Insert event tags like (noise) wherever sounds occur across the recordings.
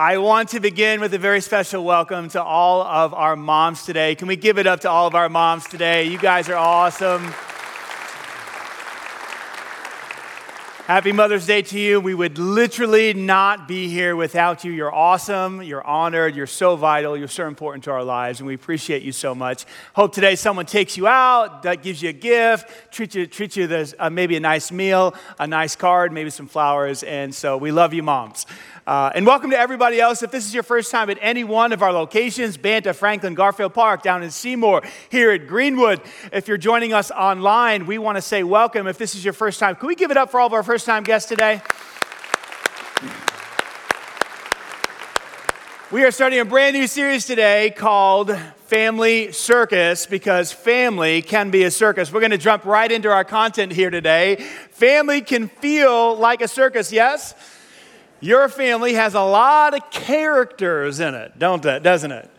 I want to begin with a very special welcome to all of our moms today. Can we give it up to all of our moms today? You guys are awesome. Happy Mother's Day to you. We would literally not be here without you. You're awesome. You're honored. You're so vital. You're so important to our lives, and we appreciate you so much. Hope today someone takes you out, that gives you a gift, treats you, treats you uh, maybe a nice meal, a nice card, maybe some flowers. And so we love you, moms. Uh, and welcome to everybody else. If this is your first time at any one of our locations, Banta, Franklin, Garfield Park, down in Seymour, here at Greenwood, if you're joining us online, we want to say welcome. If this is your first time, can we give it up for all of our first time guests today? We are starting a brand new series today called Family Circus because family can be a circus. We're going to jump right into our content here today. Family can feel like a circus, yes? Your family has a lot of characters in it, don't it? Doesn't it?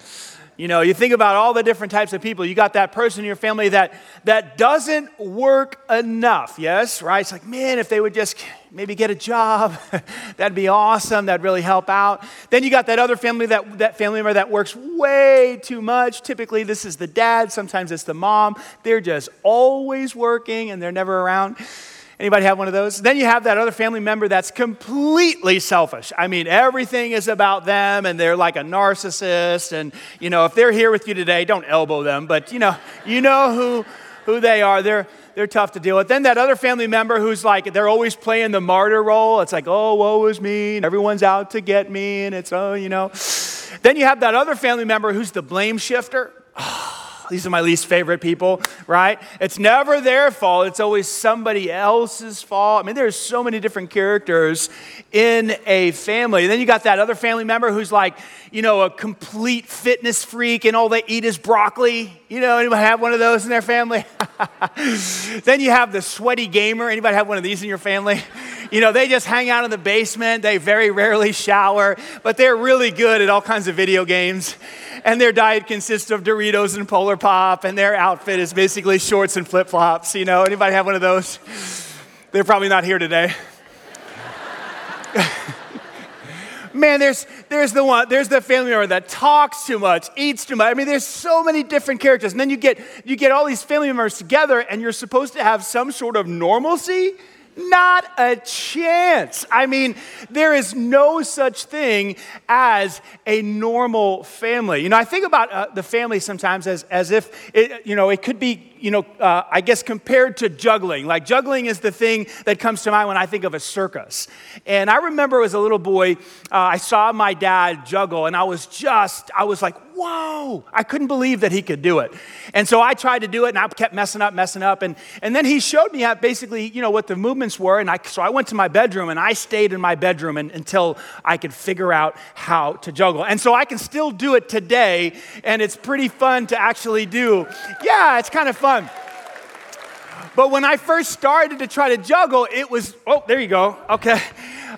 You know, you think about all the different types of people. You got that person in your family that that doesn't work enough. Yes, right? It's like, man, if they would just maybe get a job, (laughs) that'd be awesome. That'd really help out. Then you got that other family that that family member that works way too much. Typically, this is the dad. Sometimes it's the mom. They're just always working and they're never around. Anybody have one of those? Then you have that other family member that's completely selfish. I mean, everything is about them and they're like a narcissist. And, you know, if they're here with you today, don't elbow them, but, you know, you know who, who they are. They're, they're tough to deal with. Then that other family member who's like, they're always playing the martyr role. It's like, oh, woe is me. And everyone's out to get me. And it's, oh, you know. Then you have that other family member who's the blame shifter. These are my least favorite people, right? It's never their fault, it's always somebody else's fault. I mean, there's so many different characters in a family. And then you got that other family member who's like, you know, a complete fitness freak and all they eat is broccoli. You know, anybody have one of those in their family? (laughs) then you have the sweaty gamer. Anybody have one of these in your family? (laughs) You know, they just hang out in the basement. They very rarely shower, but they're really good at all kinds of video games and their diet consists of Doritos and Polar Pop, and their outfit is basically shorts and flip flops. You know, anybody have one of those? They're probably not here today. (laughs) Man, there's, there's the one, there's the family member that talks too much, eats too much. I mean, there's so many different characters. And then you get, you get all these family members together, and you're supposed to have some sort of normalcy not a chance. I mean, there is no such thing as a normal family. You know, I think about uh, the family sometimes as, as if, it, you know, it could be you know, uh, I guess compared to juggling. Like juggling is the thing that comes to mind when I think of a circus. And I remember as a little boy, uh, I saw my dad juggle, and I was just, I was like, whoa, I couldn't believe that he could do it. And so I tried to do it, and I kept messing up, messing up. And, and then he showed me how basically, you know, what the movements were. And I, so I went to my bedroom, and I stayed in my bedroom and, until I could figure out how to juggle. And so I can still do it today, and it's pretty fun to actually do. Yeah, it's kind of fun fun. But when I first started to try to juggle, it was, oh, there you go. Okay.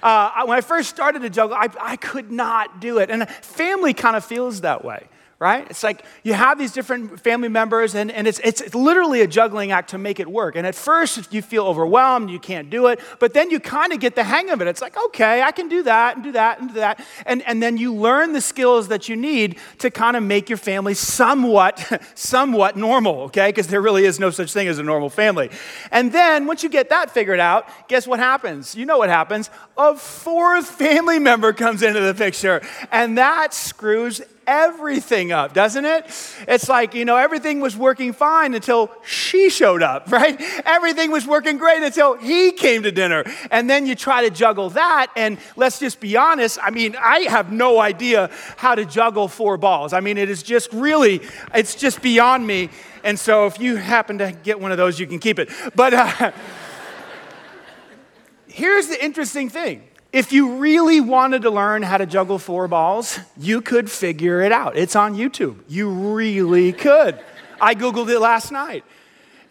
Uh, when I first started to juggle, I, I could not do it. And family kind of feels that way right? It's like you have these different family members, and, and it's, it's literally a juggling act to make it work. And at first, you feel overwhelmed, you can't do it, but then you kind of get the hang of it. It's like, okay, I can do that, and do that, and do that. And, and then you learn the skills that you need to kind of make your family somewhat, (laughs) somewhat normal, okay? Because there really is no such thing as a normal family. And then once you get that figured out, guess what happens? You know what happens. A fourth (laughs) family member comes into the picture, and that screws everything up, doesn't it? It's like, you know, everything was working fine until she showed up, (laughs) right? Everything was working great until he came to dinner. And then you try to juggle that. And let's just be honest, I mean, I have no idea how to juggle four balls. I mean, it is just really, it's just beyond me. And so if you happen to get one of those, you can keep it. But uh, (laughs) here's the interesting thing if you really wanted to learn how to juggle four balls, you could figure it out. It's on YouTube. You really could. I Googled it last night.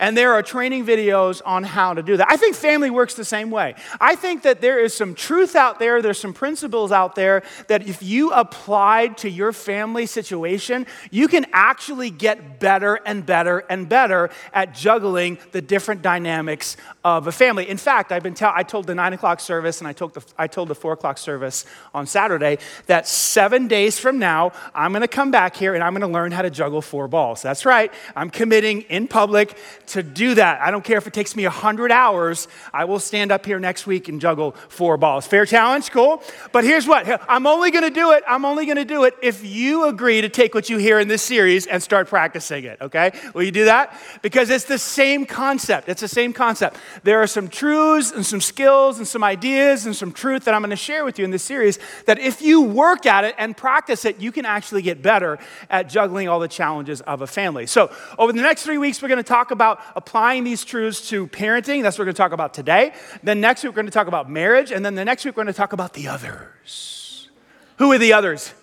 And there are training videos on how to do that. I think family works the same way. I think that there is some truth out there, there's some principles out there that if you applied to your family situation, you can actually get better and better and better at juggling the different dynamics of a family. In fact, I've been tell- I told the nine o'clock service and I told, the, I told the four o'clock service on Saturday that seven days from now, I'm to come back here and I'm to learn how to juggle four balls. That's right. I'm committing in public to do that. I don't care if it takes me 100 hours, I will stand up here next week and juggle four balls. Fair challenge? Cool. But here's what I'm only going to do it. I'm only going to do it if you agree to take what you hear in this series and start practicing it, okay? Will you do that? Because it's the same concept. It's the same concept. There are some truths and some skills and some ideas and some truth that I'm going to share with you in this series that if you work at it and practice it, you can actually get better at juggling all the challenges of a family. So, over the next three weeks, we're going to talk about applying these truths to parenting. That's what we're going to talk about today. Then next week, we're going to talk about marriage. And then the next week, we're going to talk about the others. Who are the others?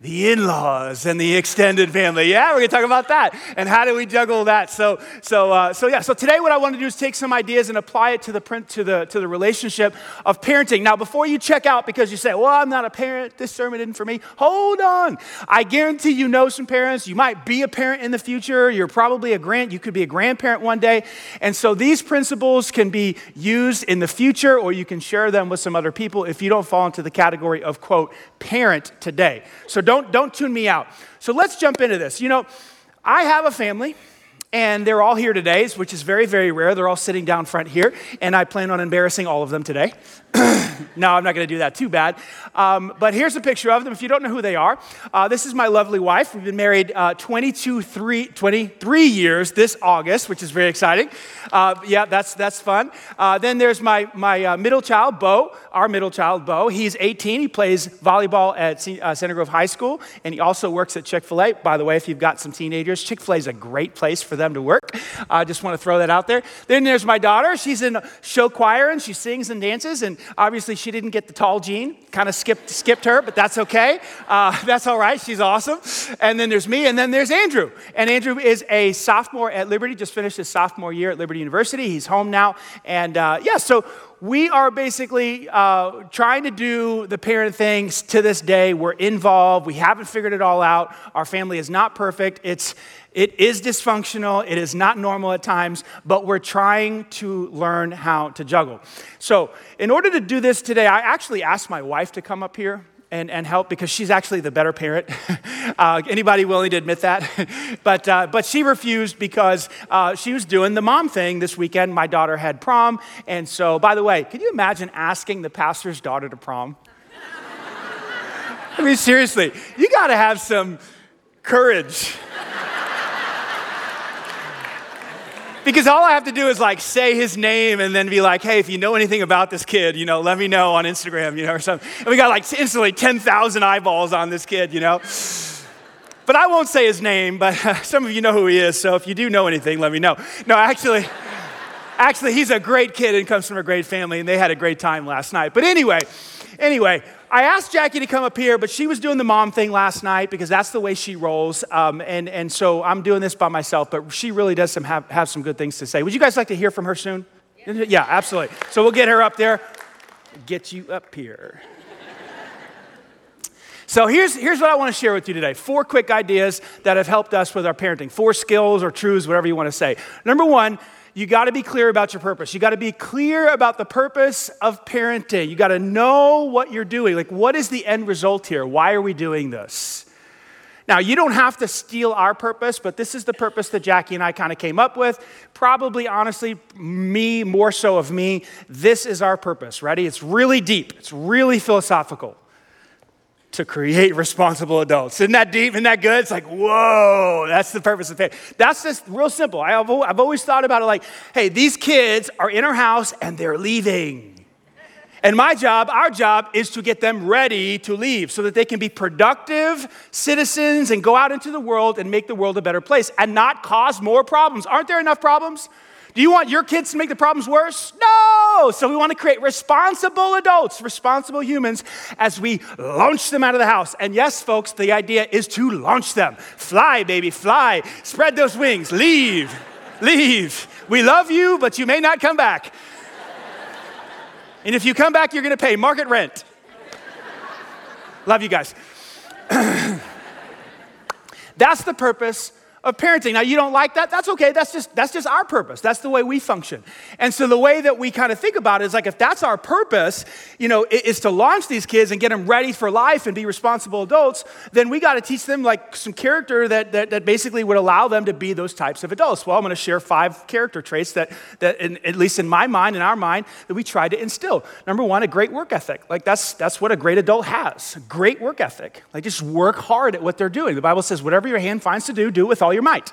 The in-laws and the extended family. Yeah, we're gonna talk about that and how do we juggle that. So, so, uh, so yeah. So today, what I want to do is take some ideas and apply it to the print to the to the relationship of parenting. Now, before you check out because you say, "Well, I'm not a parent. This sermon isn't for me." Hold on. I guarantee you know some parents. You might be a parent in the future. You're probably a grant You could be a grandparent one day, and so these principles can be used in the future, or you can share them with some other people if you don't fall into the category of quote parent today. So don't don't, tune me out. So let's jump into this. You know, I have a family and they're all here today, which is very, very rare. They're all sitting down front here, and I plan on embarrassing all of them today. (coughs) no, I'm not going to do that too bad. Um, but here's a picture of them. If you don't know who they are, uh, this is my lovely wife. We've been married uh, 22, three, 23 years this August, which is very exciting. Uh, yeah, that's, that's fun. Uh, then there's my, my uh, middle child, Bo, our middle child, Bo. He's 18. He plays volleyball at C- uh, Center Grove High School, and he also works at Chick fil A. By the way, if you've got some teenagers, Chick fil A is a great place for them to work. I just want to throw that out there. Then there's my daughter. She's in show choir, and she sings and dances, and Obviously, she didn't get the tall gene, kind of skipped, skipped her, but that's okay. Uh, (laughs) that's all right. She's awesome. And then there's me, and then there's Andrew. And Andrew is a sophomore at Liberty, just finished his sophomore year at Liberty University. He's home now. And uh, yeah, so we are basically uh, trying to do the parent things to this day. We're involved. We haven't figured it all out. Our family is not perfect. It's it is dysfunctional. It is not normal at times, but we're trying to learn how to juggle. So, in order to do this today, I actually asked my wife to come up here and, and help because she's actually the better parent. (laughs) uh, anybody willing to admit that? (laughs) but, uh, but she refused because uh, she was doing the mom thing this weekend. My daughter had prom. And so, by the way, can you imagine asking the pastor's daughter to prom? (laughs) I mean, seriously, you got to have some courage. Because all I have to do is like say his name and then be like, hey, if you know anything about this kid, you know, let me know on Instagram, you know, or something. And we got like instantly 10,000 eyeballs on this kid, you know. But I won't say his name, but (laughs) some of you know who he is, so if you do know anything, let me know. No, actually, actually, he's a great kid and comes from a great family, and they had a great time last night. But anyway, anyway, I asked Jackie to come up here, but she was doing the mom thing last night because that's the way she rolls. Um, and, and so I'm doing this by myself, but she really does some, have, have some good things to say. Would you guys like to hear from her soon? Yeah, yeah absolutely. So we'll get her up there, get you up here. So here's, here's what I want to share with you today. Four quick ideas that have helped us with our parenting. Four skills or truths, whatever you want to say. Number one, you got to be clear about your purpose. You got to be clear about the purpose of parenting. You got to know what you're doing. Like, what is the end result here? Why are we doing this? Now, you don't have to steal our purpose, but this is the purpose that Jackie and I kind of came up with. Probably, honestly, me, more so of me. This is our purpose. Ready? It's really deep, it's really philosophical to create responsible adults. Isn't that deep? Isn't that good? It's like, whoa, that's the purpose of faith. That's just real simple. I've always thought about it like, hey, these kids are in our house and they're leaving. And my job, our job, is to get them ready to leave so that they can be productive citizens and go out into the world and make the world a better place and not cause more problems. Aren't there enough problems? Do you want your kids to make the problems worse? No! So we want to create responsible adults, responsible humans as we launch them out of the house. And yes, folks, the idea is to launch them. Fly, baby, fly. Spread those wings. Leave. Leave. We love you, but you may not come back. And if you come back, you're going to pay market rent. love you guys. (clears throat) That's the purpose of parenting. Now you don't like that, that's okay. That's just that's just our purpose. That's the way we function. And so the way that we kind of think about it is like if that's our purpose, you know, is to launch these kids and get them ready for life and be responsible adults, then we got to teach them like some character that, that that basically would allow them to be those types of adults. Well, I'm going to share five character traits that that in, at least in my mind, in our mind, that we try to instill. Number one, a great work ethic. Like that's that's what a great adult has. Great work ethic. Like just work hard at what they're doing. The Bible says, whatever your hand finds to do, do it with all your might.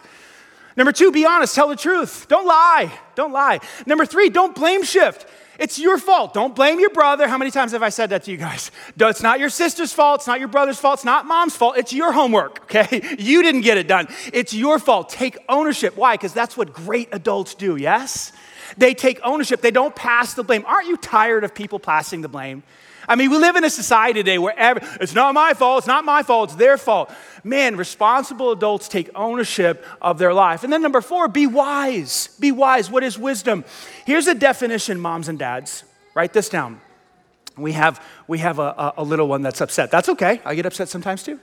Number two, be honest, tell the truth. Don't lie. Don't lie. Number three, don't blame shift. It's your fault. Don't blame your brother. How many times have I said that to you guys? (laughs) It's not your sister's fault. It's not your brother's fault. It's not mom's fault. It's your homework, (laughs) okay? You didn't get it done. It's your fault. Take ownership. Why? Because that's what great adults do, yes? They take ownership. They don't pass the blame. Aren't you tired of people passing the blame? I mean, we live in a society today where every, it's not my fault, it's not my fault, it's their fault. Man, responsible adults take ownership of their life. And then number four, be wise. Be wise. What is wisdom? Here's a definition, moms and dads. Write this down. We have, we have a, a little one that's upset. That's okay. I get upset sometimes too.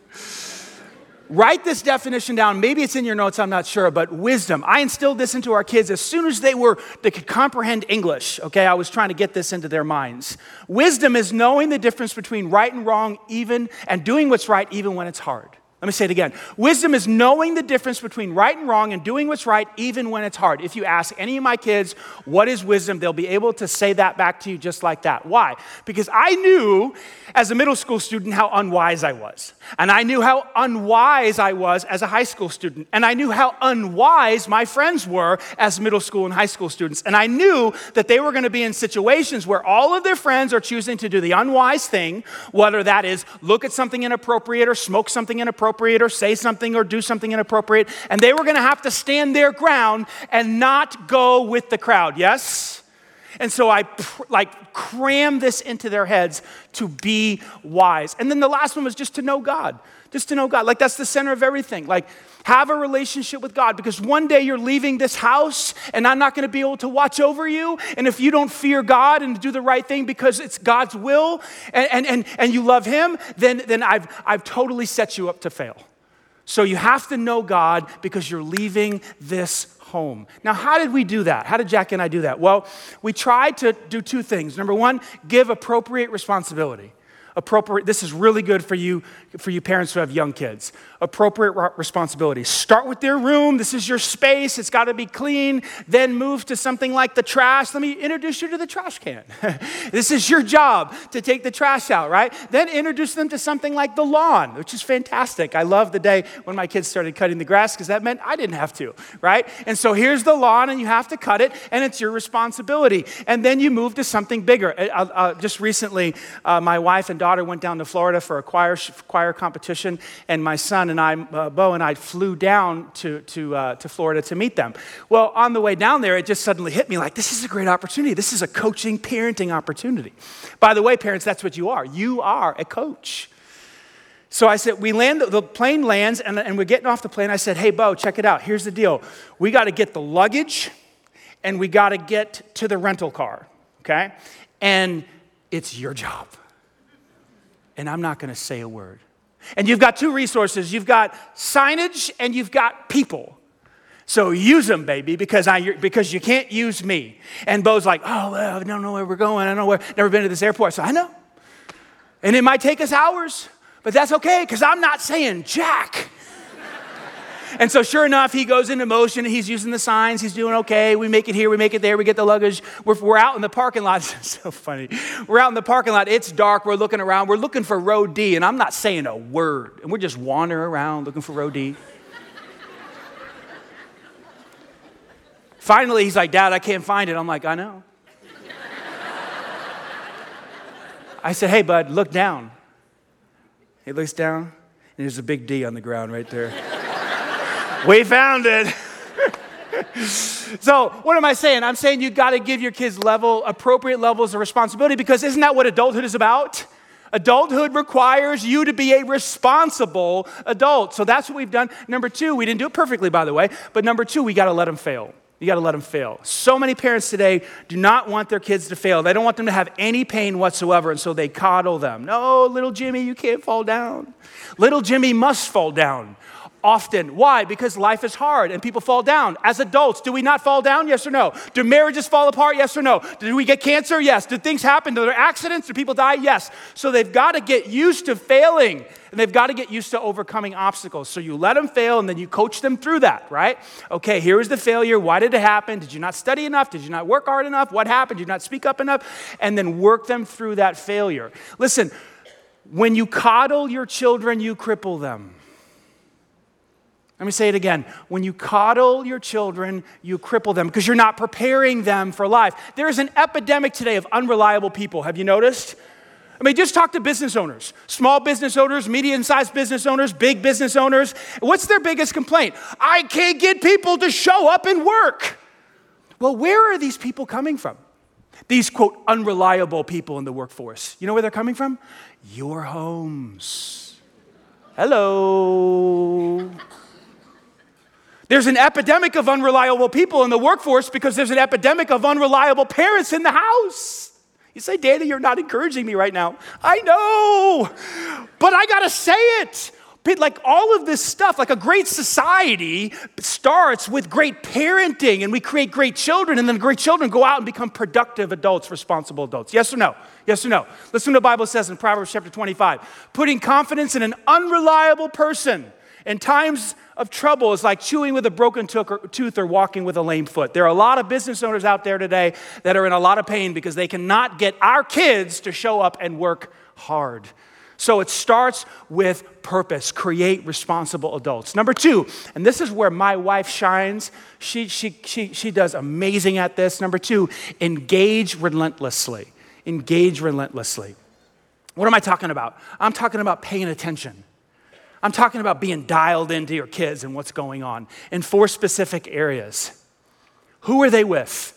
Write this definition down. Maybe it's in your notes, I'm not sure, but wisdom. I instilled this into our kids as soon as they were they could comprehend English. Okay, I was trying to get this into their minds. Wisdom is knowing the difference between right and wrong even and doing what's right even when it's hard. Let me say it again. Wisdom is knowing the difference between right and wrong and doing what's right even when it's hard. If you ask any of my kids, what is wisdom, they'll be able to say that back to you just like that. Why? Because I knew as a middle school student how unwise I was. And I knew how unwise I was as a high school student. And I knew how unwise my friends were as middle school and high school students. And I knew that they were going to be in situations where all of their friends are choosing to do the unwise thing, whether that is look at something inappropriate or smoke something inappropriate inappropriate or say something or do something inappropriate, and they were going to have to stand their ground and not go with the crowd. Yes? And so I pr- like cram this into their heads to be wise. And then the last one was just to know God. Just to know God. Like that's the center of everything. Like have a relationship with God because one day you're leaving this house and I'm not going to be able to watch over you. And if you don't fear God and do the right thing because it's God's will and, and, and, and you love Him, then, then I've, I've totally set you up to fail. So you have to know God because you're leaving this home. Now, how did we do that? How did Jack and I do that? Well, we tried to do two things. Number one, give appropriate responsibility appropriate this is really good for you for you parents who have young kids. Appropriate responsibility. Start with their room this is your space it's got to be clean then move to something like the trash. Let me introduce you to the trash can. (laughs) This is your job to take the trash out right? Then introduce them to something like the lawn which is fantastic. I love the day when my kids started cutting the grass because that meant i didn't have to right? And so here's the lawn and you have to cut it and it's your responsibility. And then you move to something bigger. Uh, uh, just recently uh, my wife and daughter daughter went down to Florida for a choir, choir competition, and my son and I, uh, Bo and I, flew down to, to, uh, to Florida to meet them. Well, on the way down there, it just suddenly hit me like, this is a great opportunity. This is a coaching, parenting opportunity. By the way, parents, that's what you are. You are a coach. So I said, we land, the plane lands, and, and we're getting off the plane. I said, hey, Bo, check it out. Here's the deal. We got to get the luggage, and we got to get to the rental car, okay? And it's your job and I'm not going to say a word. And you've got two resources you've got signage and you've got people. So use them, baby, because, I, because you can't use me. And Bo's like, oh, well, I don't know where we're going. I don't know where, never been to this airport. So I know. And it might take us hours, but that's okay because I'm not saying Jack. And so, sure enough, he goes into motion. He's using the signs. He's doing okay. We make it here. We make it there. We get the luggage. We're, we're out in the parking lot. (laughs) It's so funny. We're out in the parking lot. It's dark. We're looking around. We're looking for row D, and I'm not saying a word. And we're just wandering around looking for row D. Finally, he's like, Dad, I can't find it. I'm like, I know. I said, Hey, bud, look down. He looks down, and there's a big D on the ground right there. We found it. so, what am I saying? I'm saying you got to give your kids level, appropriate levels of responsibility because isn't that what adulthood is about? Adulthood requires you to be a responsible adult. So that's what we've done. Number two, we didn't do it perfectly, by the way, but number two, we got to let them fail. You got to let them fail. So many parents today do not want their kids to fail. They don't want them to have any pain whatsoever, and so they coddle them. No, little Jimmy, you can't fall down. Little Jimmy must fall down often. Why? Because life is hard and people fall down. As adults, do we not fall down? Yes or no? Do marriages fall apart? Yes or no? Do we get cancer? Yes. Do things happen? Do there accidents? Do people die? Yes. So they've got to get used to failing and they've got to get used to overcoming obstacles. So you let them fail and then you coach them through that, right? Okay, here is the failure. Why did it happen? Did you not study enough? Did you not work hard enough? What happened? Did you not speak up enough? And then work them through that failure. Listen, when you coddle your children, you cripple them. Let me say it again. When you coddle your children, you cripple them because you're not preparing them for life. There is an epidemic today of unreliable people. Have you noticed? I mean, just talk to business owners, small business owners, medium sized business owners, big business owners. What's their biggest complaint? I can't get people to show up and work. Well, where are these people coming from? These, quote, unreliable people in the workforce. You know where they're coming from? Your homes. Hello. There's an epidemic of unreliable people in the workforce because there's an epidemic of unreliable parents in the house. You say, Danny, you're not encouraging me right now. I know, but I gotta say it. Like all of this stuff, like a great society starts with great parenting, and we create great children, and then great children go out and become productive adults, responsible adults. Yes or no? Yes or no? Listen to what the Bible says in Proverbs chapter 25. Putting confidence in an unreliable person in times of trouble is like chewing with a broken tooth or walking with a lame foot. There are a lot of business owners out there today that are in a lot of pain because they cannot get our kids to show up and work hard. So it starts with purpose. Create responsible adults. Number two, and this is where my wife shines. She, she, she, she does amazing at this. Number two, engage relentlessly. Engage relentlessly. What am I talking about? I'm talking about paying attention. I'm talking about being dialed into your kids and what's going on in four specific areas. Who are they with?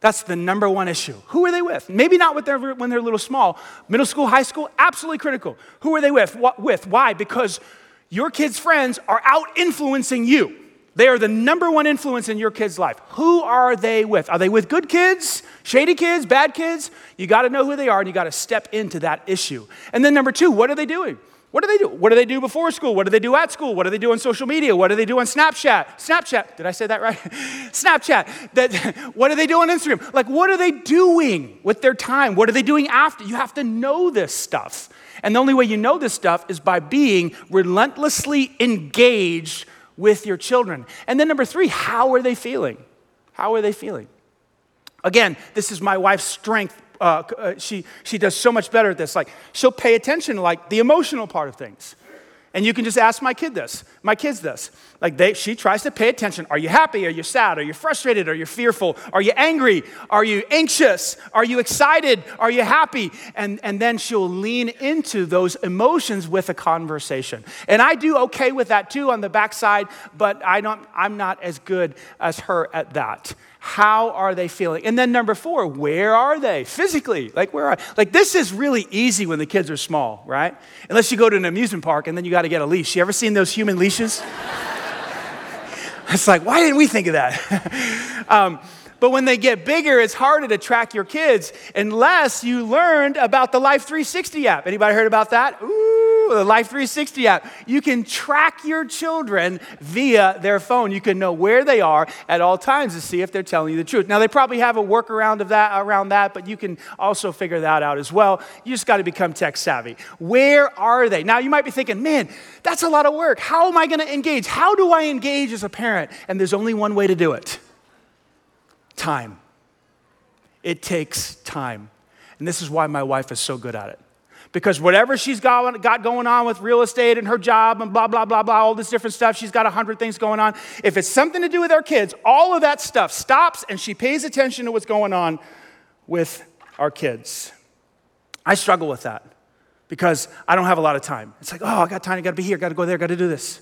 That's the number one issue. Who are they with? Maybe not with their, when they're a little small. Middle school, high school, absolutely critical. Who are they with? What, with? Why? Because your kids' friends are out influencing you. They are the number one influence in your kid's life. Who are they with? Are they with good kids, shady kids, bad kids? You got to know who they are and you got to step into that issue. And then number two, what are they doing? What do they do? What do they do before school? What do they do at school? What do they do on social media? What do they do on Snapchat? Snapchat, did I say that right? (laughs) Snapchat. That, (laughs) what do they do on Instagram? Like, what are they doing with their time? What are they doing after? You have to know this stuff. And the only way you know this stuff is by being relentlessly engaged with your children. And then, number three, how are they feeling? How are they feeling? Again, this is my wife's strength uh, uh, she, she does so much better at this. Like, she'll pay attention to like the emotional part of things. And you can just ask my kid this, my kids this. Like they, she tries to pay attention. Are you happy? Are you sad? Are you frustrated? Are you fearful? Are you angry? Are you anxious? Are you excited? Are you happy? And, and then she'll lean into those emotions with a conversation. And I do okay with that too on the backside, but I don't, I'm not as good as her at that. How are they feeling? And then number four, where are they physically? Like, where are, like this is really easy when the kids are small, right? Unless you go to an amusement park and then you got to get a leash. You ever seen those human leashes? It's like, why didn't we think of that? (laughs) um, but when they get bigger, it's harder to track your kids unless you learned about the Life 360 app. Anybody heard about that? Ooh, the Life 360 app. You can track your children via their phone. You can know where they are at all times to see if they're telling you the truth. Now, they probably have a workaround of that around that, but you can also figure that out as well. You just got to become tech savvy. Where are they? Now, you might be thinking, man, that's a lot of work. How am I going to engage? How do I engage as a parent? And there's only one way to do it time. It takes time. And this is why my wife is so good at it. Because whatever she's got, got going on with real estate and her job and blah, blah, blah, blah, all this different stuff, she's got a hundred things going on. If it's something to do with our kids, all of that stuff stops and she pays attention to what's going on with our kids. I struggle with that because I don't have a lot of time. It's like, oh, I got time, I gotta be here, gotta go there, gotta do this.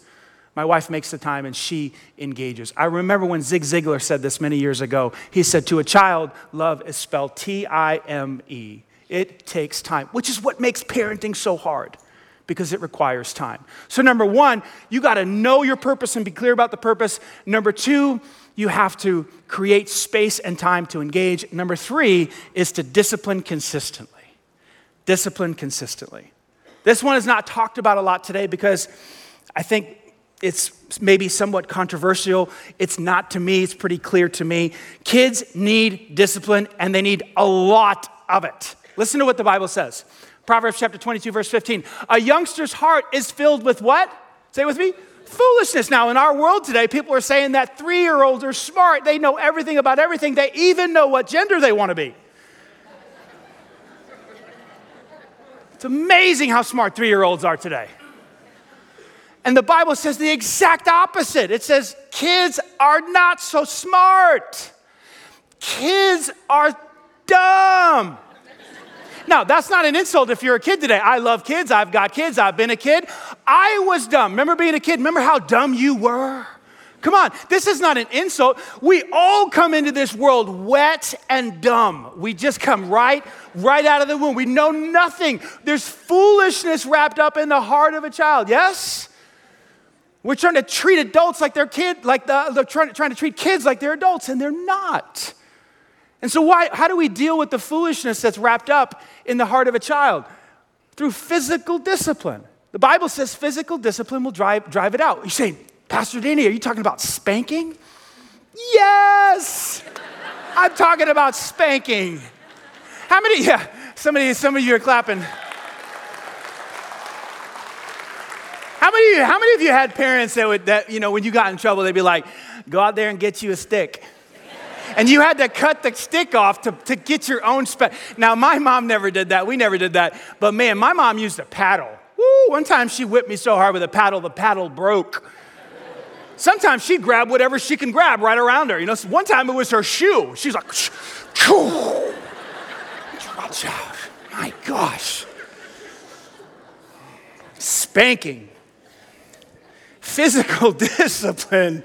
My wife makes the time and she engages. I remember when Zig Ziglar said this many years ago. He said, To a child, love is spelled T I M E. It takes time, which is what makes parenting so hard because it requires time. So, number one, you got to know your purpose and be clear about the purpose. Number two, you have to create space and time to engage. Number three is to discipline consistently. Discipline consistently. This one is not talked about a lot today because I think it's maybe somewhat controversial. It's not to me, it's pretty clear to me. Kids need discipline and they need a lot of it. Listen to what the Bible says Proverbs chapter 22, verse 15. A youngster's heart is filled with what? Say with me. Foolishness. Now, in our world today, people are saying that three year olds are smart. They know everything about everything. They even know what gender they want to be. It's amazing how smart three year olds are today. And the Bible says the exact opposite. It says kids are not so smart, kids are dumb. Now, that's not an insult if you're a kid today. I love kids. I've got kids. I've been a kid. I was dumb. Remember being a kid? Remember how dumb you were? Come on, this is not an insult. We all come into this world wet and dumb. We just come right, right out of the womb. We know nothing. There's foolishness wrapped up in the heart of a child. Yes? We're trying to treat adults like they're kids, like the, they're trying, trying to treat kids like they're adults, and they're not. And so, why, how do we deal with the foolishness that's wrapped up in the heart of a child? Through physical discipline. The Bible says physical discipline will drive, drive it out. You say, Pastor Danny, are you talking about spanking? Yes! I'm talking about spanking. How many, yeah, somebody, some of you are clapping. How many, how many of you had parents that would, that, you know, when you got in trouble, they'd be like, go out there and get you a stick? And you had to cut the stick off to, to get your own spec. Now, my mom never did that. We never did that. But man, my mom used a paddle. Woo, one time she whipped me so hard with a paddle, the paddle broke. Sometimes she grabbed whatever she can grab right around her. You know, one time it was her shoe. She's like, watch out. My gosh. Spanking. Physical (laughs) discipline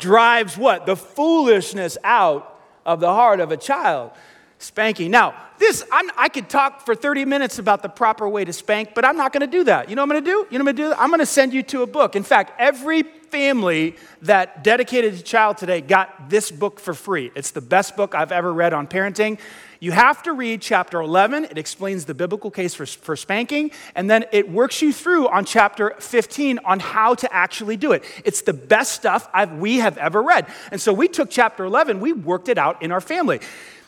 drives what? The foolishness out of the heart of a child. Spanking. Now, this, I'm, i could talk for 30 minutes about the proper way to spank, but I'm not going to do that. You know what I'm going to do? You know what I'm going to do? I'm going to send you to a book. In fact, every family that dedicated a child today got this book for free. It's the best book I've ever read on parenting. You have to read chapter 11. It explains the biblical case for, for spanking, and then it works you through on chapter 15 on how to actually do it. It's the best stuff I've, we have ever read. And so we took chapter 11, we worked it out in our family.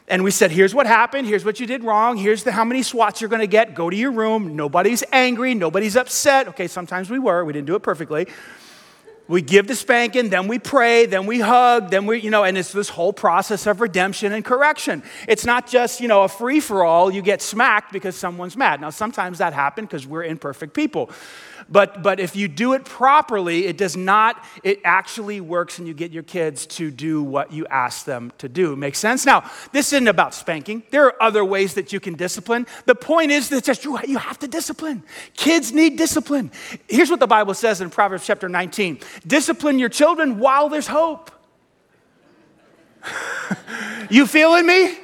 And we said, here's what happened, here's what you did wrong, here's the, how many swats you're gonna get. Go to your room. Nobody's angry, nobody's upset. Okay, sometimes we were, we didn't do it perfectly. We give the spanking, then we pray, then we hug, then we, you know, and it's this whole process of redemption and correction. It's not just, you know, a free for all, you get smacked because someone's mad. Now, sometimes that happens because we're imperfect people. But, but if you do it properly, it does not, it actually works and you get your kids to do what you ask them to do. Makes sense? Now, this isn't about spanking. There are other ways that you can discipline. The point is that just, you, you have to discipline. Kids need discipline. Here's what the Bible says in Proverbs chapter 19 discipline your children while there's hope. (laughs) you feeling me?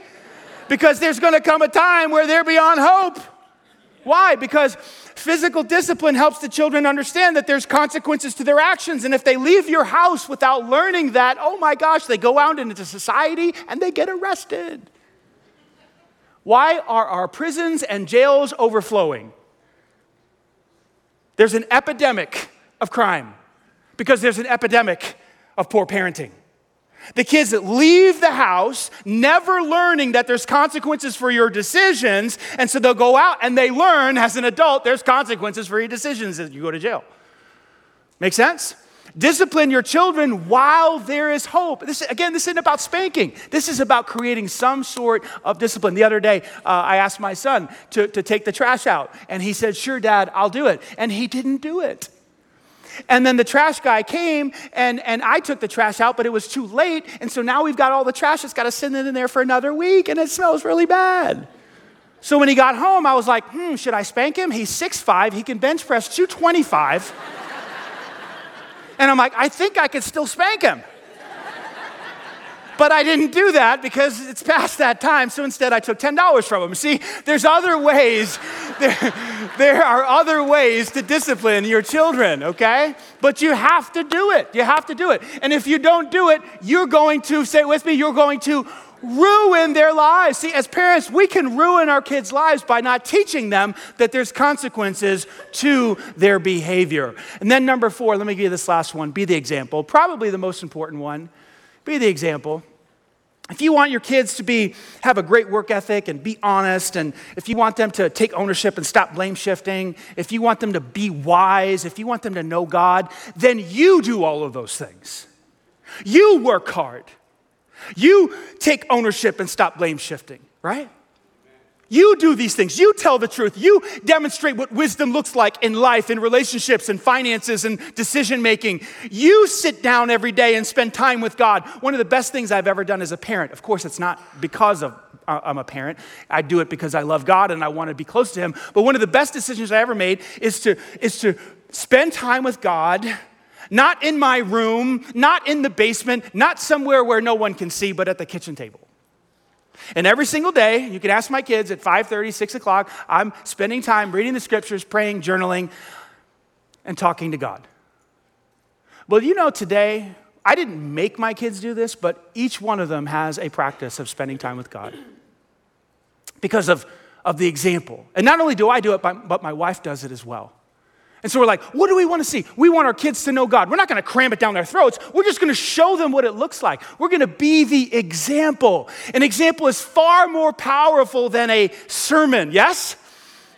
Because there's going to come a time where they're beyond hope. Why? Because physical discipline helps the children understand that there's consequences to their actions. And if they leave your house without learning that, oh my gosh, they go out into society and they get arrested. Why are our prisons and jails overflowing? there's an epidemic of crime because there's an epidemic of poor parenting. The kids that leave the house never learning that there's consequences for your decisions, and so they'll go out and they learn as an adult there's consequences for your decisions as you go to jail. Make sense? Discipline your children while there is hope. This, again, this isn't about spanking. This is about creating some sort of discipline. The other day, uh, I asked my son to, to take the trash out, and he said, Sure, Dad, I'll do it. And he didn't do it. And then the trash guy came and, and I took the trash out, but it was too late. And so now we've got all the trash that's got to sit in there for another week and it smells really bad. So when he got home, I was like, hmm, should I spank him? He's 6'5, he can bench press 225. (laughs) and I'm like, I think I could still spank him. But I didn't do that because it's past that time. So instead, I took $10 from him. See, there's other ways. (laughs) There, there are other ways to discipline your children, okay? But you have to do it. You have to do it. And if you don't do it, you're going to, say with me, you're going to ruin their lives. See, as parents, we can ruin our kids' lives by not teaching them that there's consequences to their behavior. And then, number four, let me give you this last one be the example, probably the most important one. Be the example. If you want your kids to be, have a great work ethic and be honest, and if you want them to take ownership and stop blame shifting, if you want them to be wise, if you want them to know God, then you do all of those things. You work hard. You take ownership and stop blame shifting, right? You do these things. You tell the truth. You demonstrate what wisdom looks like in life, in relationships, in finances, and decision making. You sit down every day and spend time with God. One of the best things I've ever done as a parent, of course, it's not because of uh, I'm a parent. I do it because I love God and I want to be close to Him. But one of the best decisions I ever made is to, is to spend time with God not in my room, not in the basement, not somewhere where no one can see, but at the kitchen table. And every single day, you can ask my kids at 5:30, 6 o'clock, I'm spending time reading the scriptures, praying, journaling, and talking to God. Well, you know, today, I didn't make my kids do this, but each one of them has a practice of spending time with God because of, of the example. And not only do I do it, but my wife does it as well. And so we're like, what do we want to see? We want our kids to know God. We're not going to cram it down their throats. We're just going to show them what it looks like. We're going to be the example. An example is far more powerful than a sermon, yes?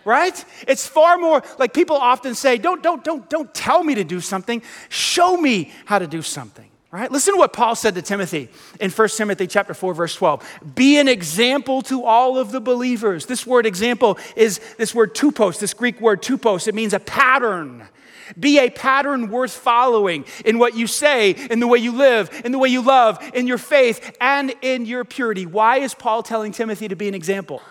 Right? It's far more like people often say, don't, don't, don't, don't tell me to do something. Show me how to do something. Right? Listen to what Paul said to Timothy in 1 Timothy chapter 4 verse 12. Be an example to all of the believers. This word example is this word tupos, this Greek word tupos. It means a pattern. Be a pattern worth following in what you say, in the way you live, in the way you love, in your faith, and in your purity. Why is Paul telling Timothy to be an example?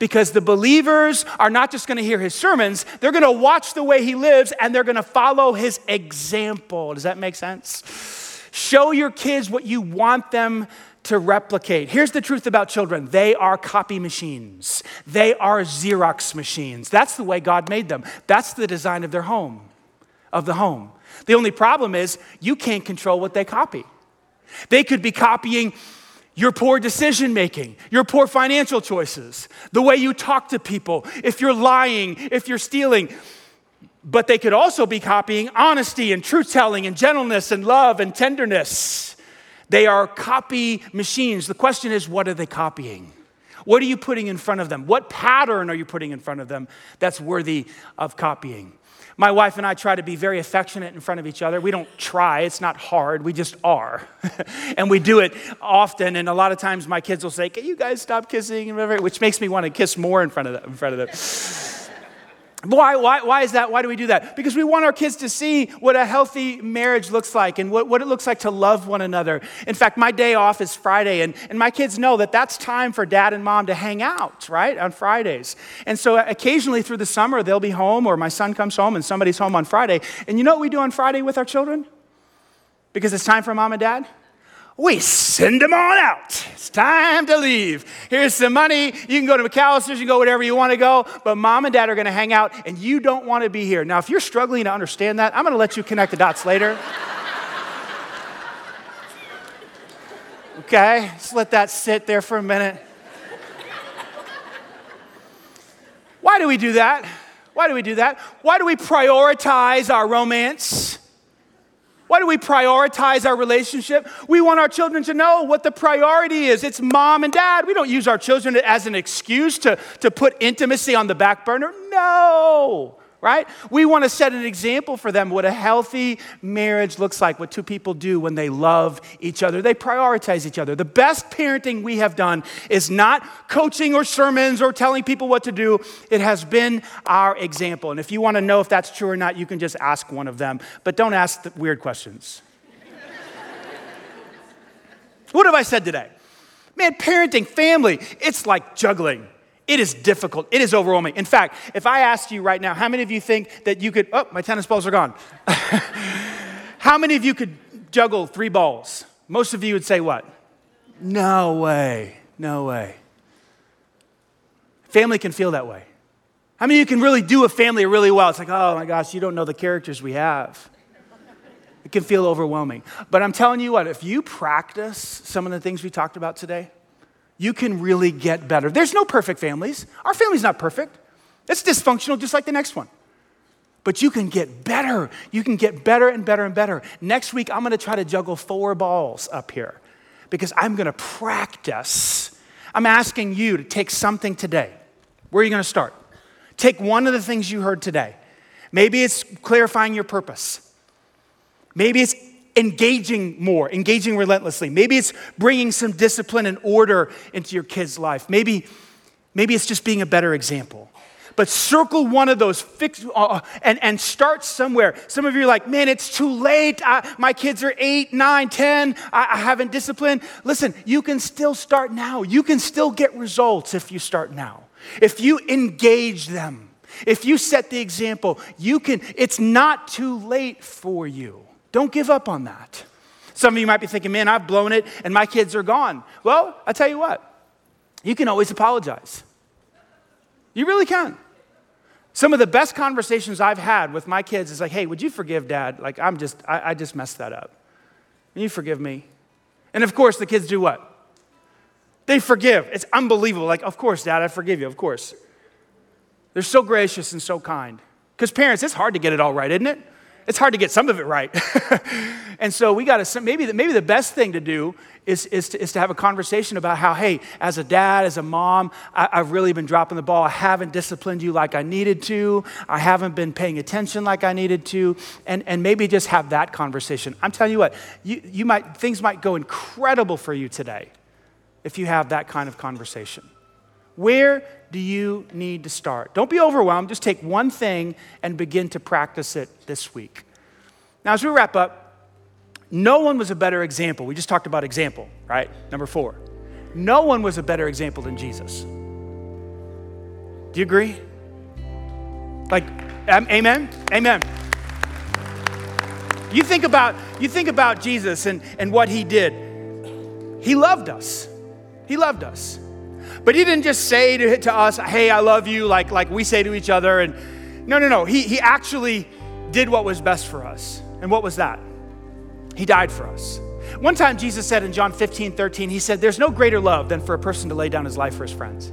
Because the believers are not just going to hear his sermons, they're going to watch the way he lives and they're going to follow his example. Does that make sense? Show your kids what you want them to replicate. Here's the truth about children they are copy machines, they are Xerox machines. That's the way God made them, that's the design of their home, of the home. The only problem is you can't control what they copy. They could be copying your poor decision making, your poor financial choices, the way you talk to people, if you're lying, if you're stealing but they could also be copying honesty and truth telling and gentleness and love and tenderness. They are copy machines. The question is, what are they copying? What are you putting in front of them? What pattern are you putting in front of them that's worthy of copying? My wife and I try to be very affectionate in front of each other. We don't try, it's not hard, we just are. (laughs) and we do it often. And a lot of times my kids will say, Can you guys stop kissing? Which makes me want to kiss more in front of them. In front of them. Why, why, why is that? Why do we do that? Because we want our kids to see what a healthy marriage looks like and what, what it looks like to love one another. In fact, my day off is Friday, and, and my kids know that that's time for dad and mom to hang out, right, on Fridays. And so occasionally through the summer, they'll be home, or my son comes home and somebody's home on Friday. And you know what we do on Friday with our children? Because it's time for mom and dad? We send them on out. It's time to leave. Here's some money. You can go to McAlister's, you can go wherever you want to go, but mom and dad are going to hang out and you don't want to be here. Now, if you're struggling to understand that, I'm going to let you connect the dots later. (laughs) Okay, just let that sit there for a minute. Why do we do that? Why do we do that? Why do we prioritize our romance? Why do we prioritize our relationship? We want our children to know what the priority is. It's mom and dad. We don't use our children as an excuse to, to put intimacy on the back burner. No right? We want to set an example for them what a healthy marriage looks like, what two people do when they love each other. They prioritize each other. The best parenting we have done is not coaching or sermons or telling people what to do, it has been our example. And if you want to know if that's true or not, you can just ask one of them, but don't ask the weird questions. (laughs) what have I said today? Man, parenting, family, it's like juggling. It is difficult. It is overwhelming. In fact, if I asked you right now, how many of you think that you could, oh, my tennis balls are gone. (laughs) how many of you could juggle three balls? Most of you would say what? No way. No way. Family can feel that way. How many of you can really do a family really well? It's like, oh my gosh, you don't know the characters we have. It can feel overwhelming. But I'm telling you what, if you practice some of the things we talked about today, you can really get better. There's no perfect families. Our family's not perfect. It's dysfunctional just like the next one. But you can get better. You can get better and better and better. Next week, I'm gonna try to juggle four balls up here because I'm gonna practice. I'm asking you to take something today. Where are you gonna start? Take one of the things you heard today. Maybe it's clarifying your purpose. Maybe it's engaging more, engaging relentlessly. Maybe it's bringing some discipline and order into your kid's life. Maybe, maybe it's just being a better example. But circle one of those fix, uh, uh and, and start somewhere. Some of you are like, man, it's too late. I, my kids are eight, nine, ten. I, I haven't disciplined. Listen, you can still start now. You can still get results if you start now. If you engage them, if you set the example, you can, it's not too late for you. Don't give up on that. Some of you might be thinking, man, I've blown it and my kids are gone. Well, I tell you what, you can always apologize. You really can. Some of the best conversations I've had with my kids is like, hey, would you forgive dad? Like, I'm just, I, I just messed that up. Can you forgive me? And of course, the kids do what? They forgive. It's unbelievable. Like, of course, dad, I forgive you, of course. They're so gracious and so kind. Because parents, it's hard to get it all right, isn't it? It's hard to get some of it right. (laughs) and so we got to, maybe, maybe the best thing to do is, is, to, is to have a conversation about how, hey, as a dad, as a mom, I, I've really been dropping the ball. I haven't disciplined you like I needed to. I haven't been paying attention like I needed to. And, and maybe just have that conversation. I'm telling you what, you, you might, things might go incredible for you today if you have that kind of conversation. Where do you need to start? Don't be overwhelmed. Just take one thing and begin to practice it this week. Now, as we wrap up, no one was a better example. We just talked about example, right? Number four. No one was a better example than Jesus. Do you agree? Like, amen? Amen. You think about, you think about Jesus and, and what he did. He loved us. He loved us. But he didn't just say to, to us, hey, I love you, like, like we say to each other. And no, no, no. He, he actually did what was best for us. And what was that? He died for us. One time, Jesus said in John 15, 13, He said, There's no greater love than for a person to lay down his life for his friends.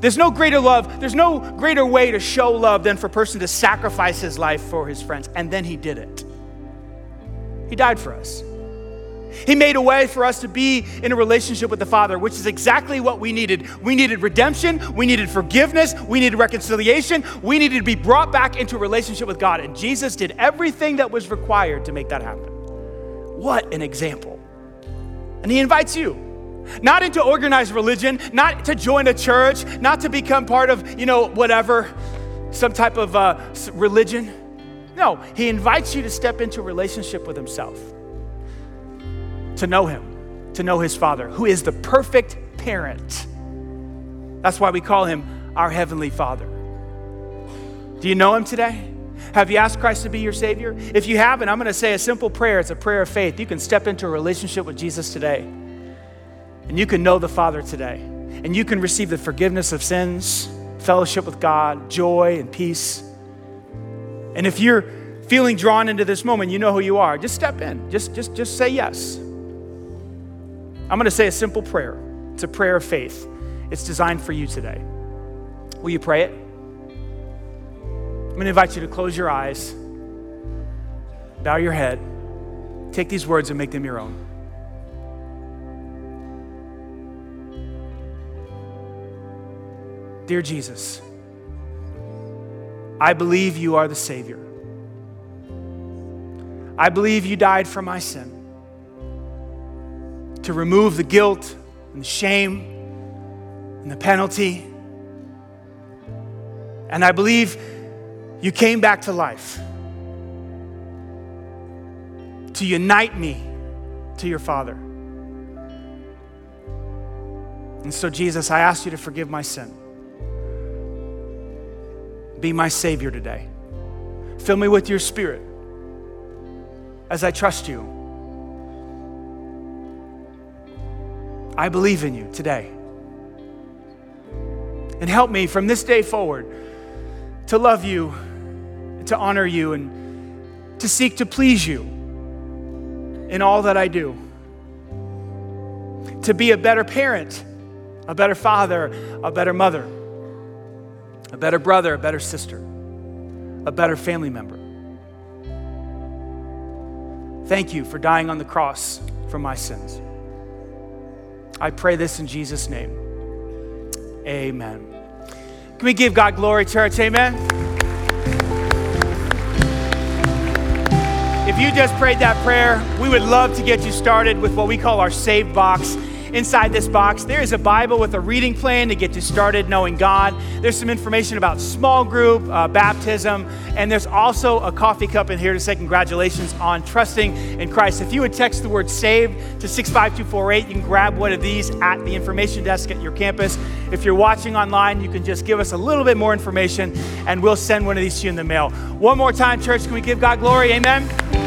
There's no greater love, there's no greater way to show love than for a person to sacrifice his life for his friends. And then He did it. He died for us. He made a way for us to be in a relationship with the Father, which is exactly what we needed. We needed redemption, we needed forgiveness, we needed reconciliation, we needed to be brought back into a relationship with God. And Jesus did everything that was required to make that happen. What an example. And He invites you. Not into organized religion, not to join a church, not to become part of, you know, whatever, some type of uh, religion. No, he invites you to step into a relationship with himself to know Him, to know His Father, who is the perfect parent. That's why we call Him our Heavenly Father. Do you know Him today? Have you asked Christ to be your Savior? If you haven't, I'm going to say a simple prayer. It's a prayer of faith. You can step into a relationship with Jesus today, and you can know the Father today, and you can receive the forgiveness of sins, fellowship with God, joy, and peace. And if you're feeling drawn into this moment, you know who you are. Just step in. Just, just, just say yes. I'm going to say a simple prayer. It's a prayer of faith. It's designed for you today. Will you pray it? I'm going to invite you to close your eyes, bow your head, take these words and make them your own. Dear Jesus, I believe you are the Savior. I believe you died for my sin to remove the guilt and the shame and the penalty. And I believe you came back to life to unite me to your Father. And so, Jesus, I ask you to forgive my sin. Be my Savior today. Fill me with your Spirit as I trust you. I believe in you today. And help me from this day forward to love you, to honor you, and to seek to please you in all that I do. To be a better parent, a better father, a better mother, a better brother, a better sister, a better family member. Thank you for dying on the cross for my sins. I pray this in Jesus' name. Amen. Can we give God glory, church? Amen. If you just prayed that prayer, we would love to get you started with what we call our save box. Inside this box, there is a Bible with a reading plan to get you started knowing God. There's some information about small group, uh, baptism, and there's also a coffee cup in here to say congratulations on trusting in Christ. If you would text the word SAVED to 65248, you can grab one of these at the information desk at your campus. If you're watching online, you can just give us a little bit more information and we'll send one of these to you in the mail. One more time, church, can we give God glory? Amen.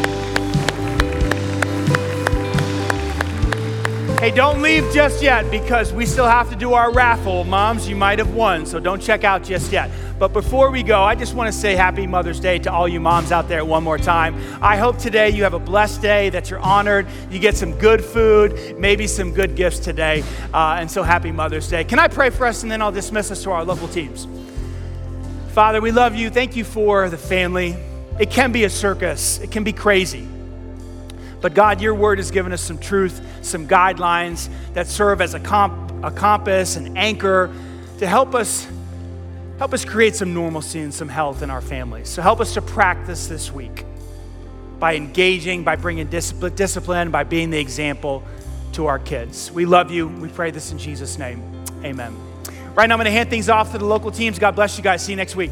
Hey, don't leave just yet because we still have to do our raffle. Moms, you might have won, so don't check out just yet. But before we go, I just want to say happy Mother's Day to all you moms out there one more time. I hope today you have a blessed day, that you're honored, you get some good food, maybe some good gifts today. Uh, and so happy Mother's Day. Can I pray for us and then I'll dismiss us to our local teams? Father, we love you. Thank you for the family. It can be a circus, it can be crazy. But God, your word has given us some truth, some guidelines that serve as a, comp, a compass, an anchor to help us help us create some normalcy and some health in our families. So help us to practice this week by engaging, by bringing discipline, discipline, by being the example to our kids. We love you. We pray this in Jesus' name. Amen. Right now, I'm going to hand things off to the local teams. God bless you guys. See you next week.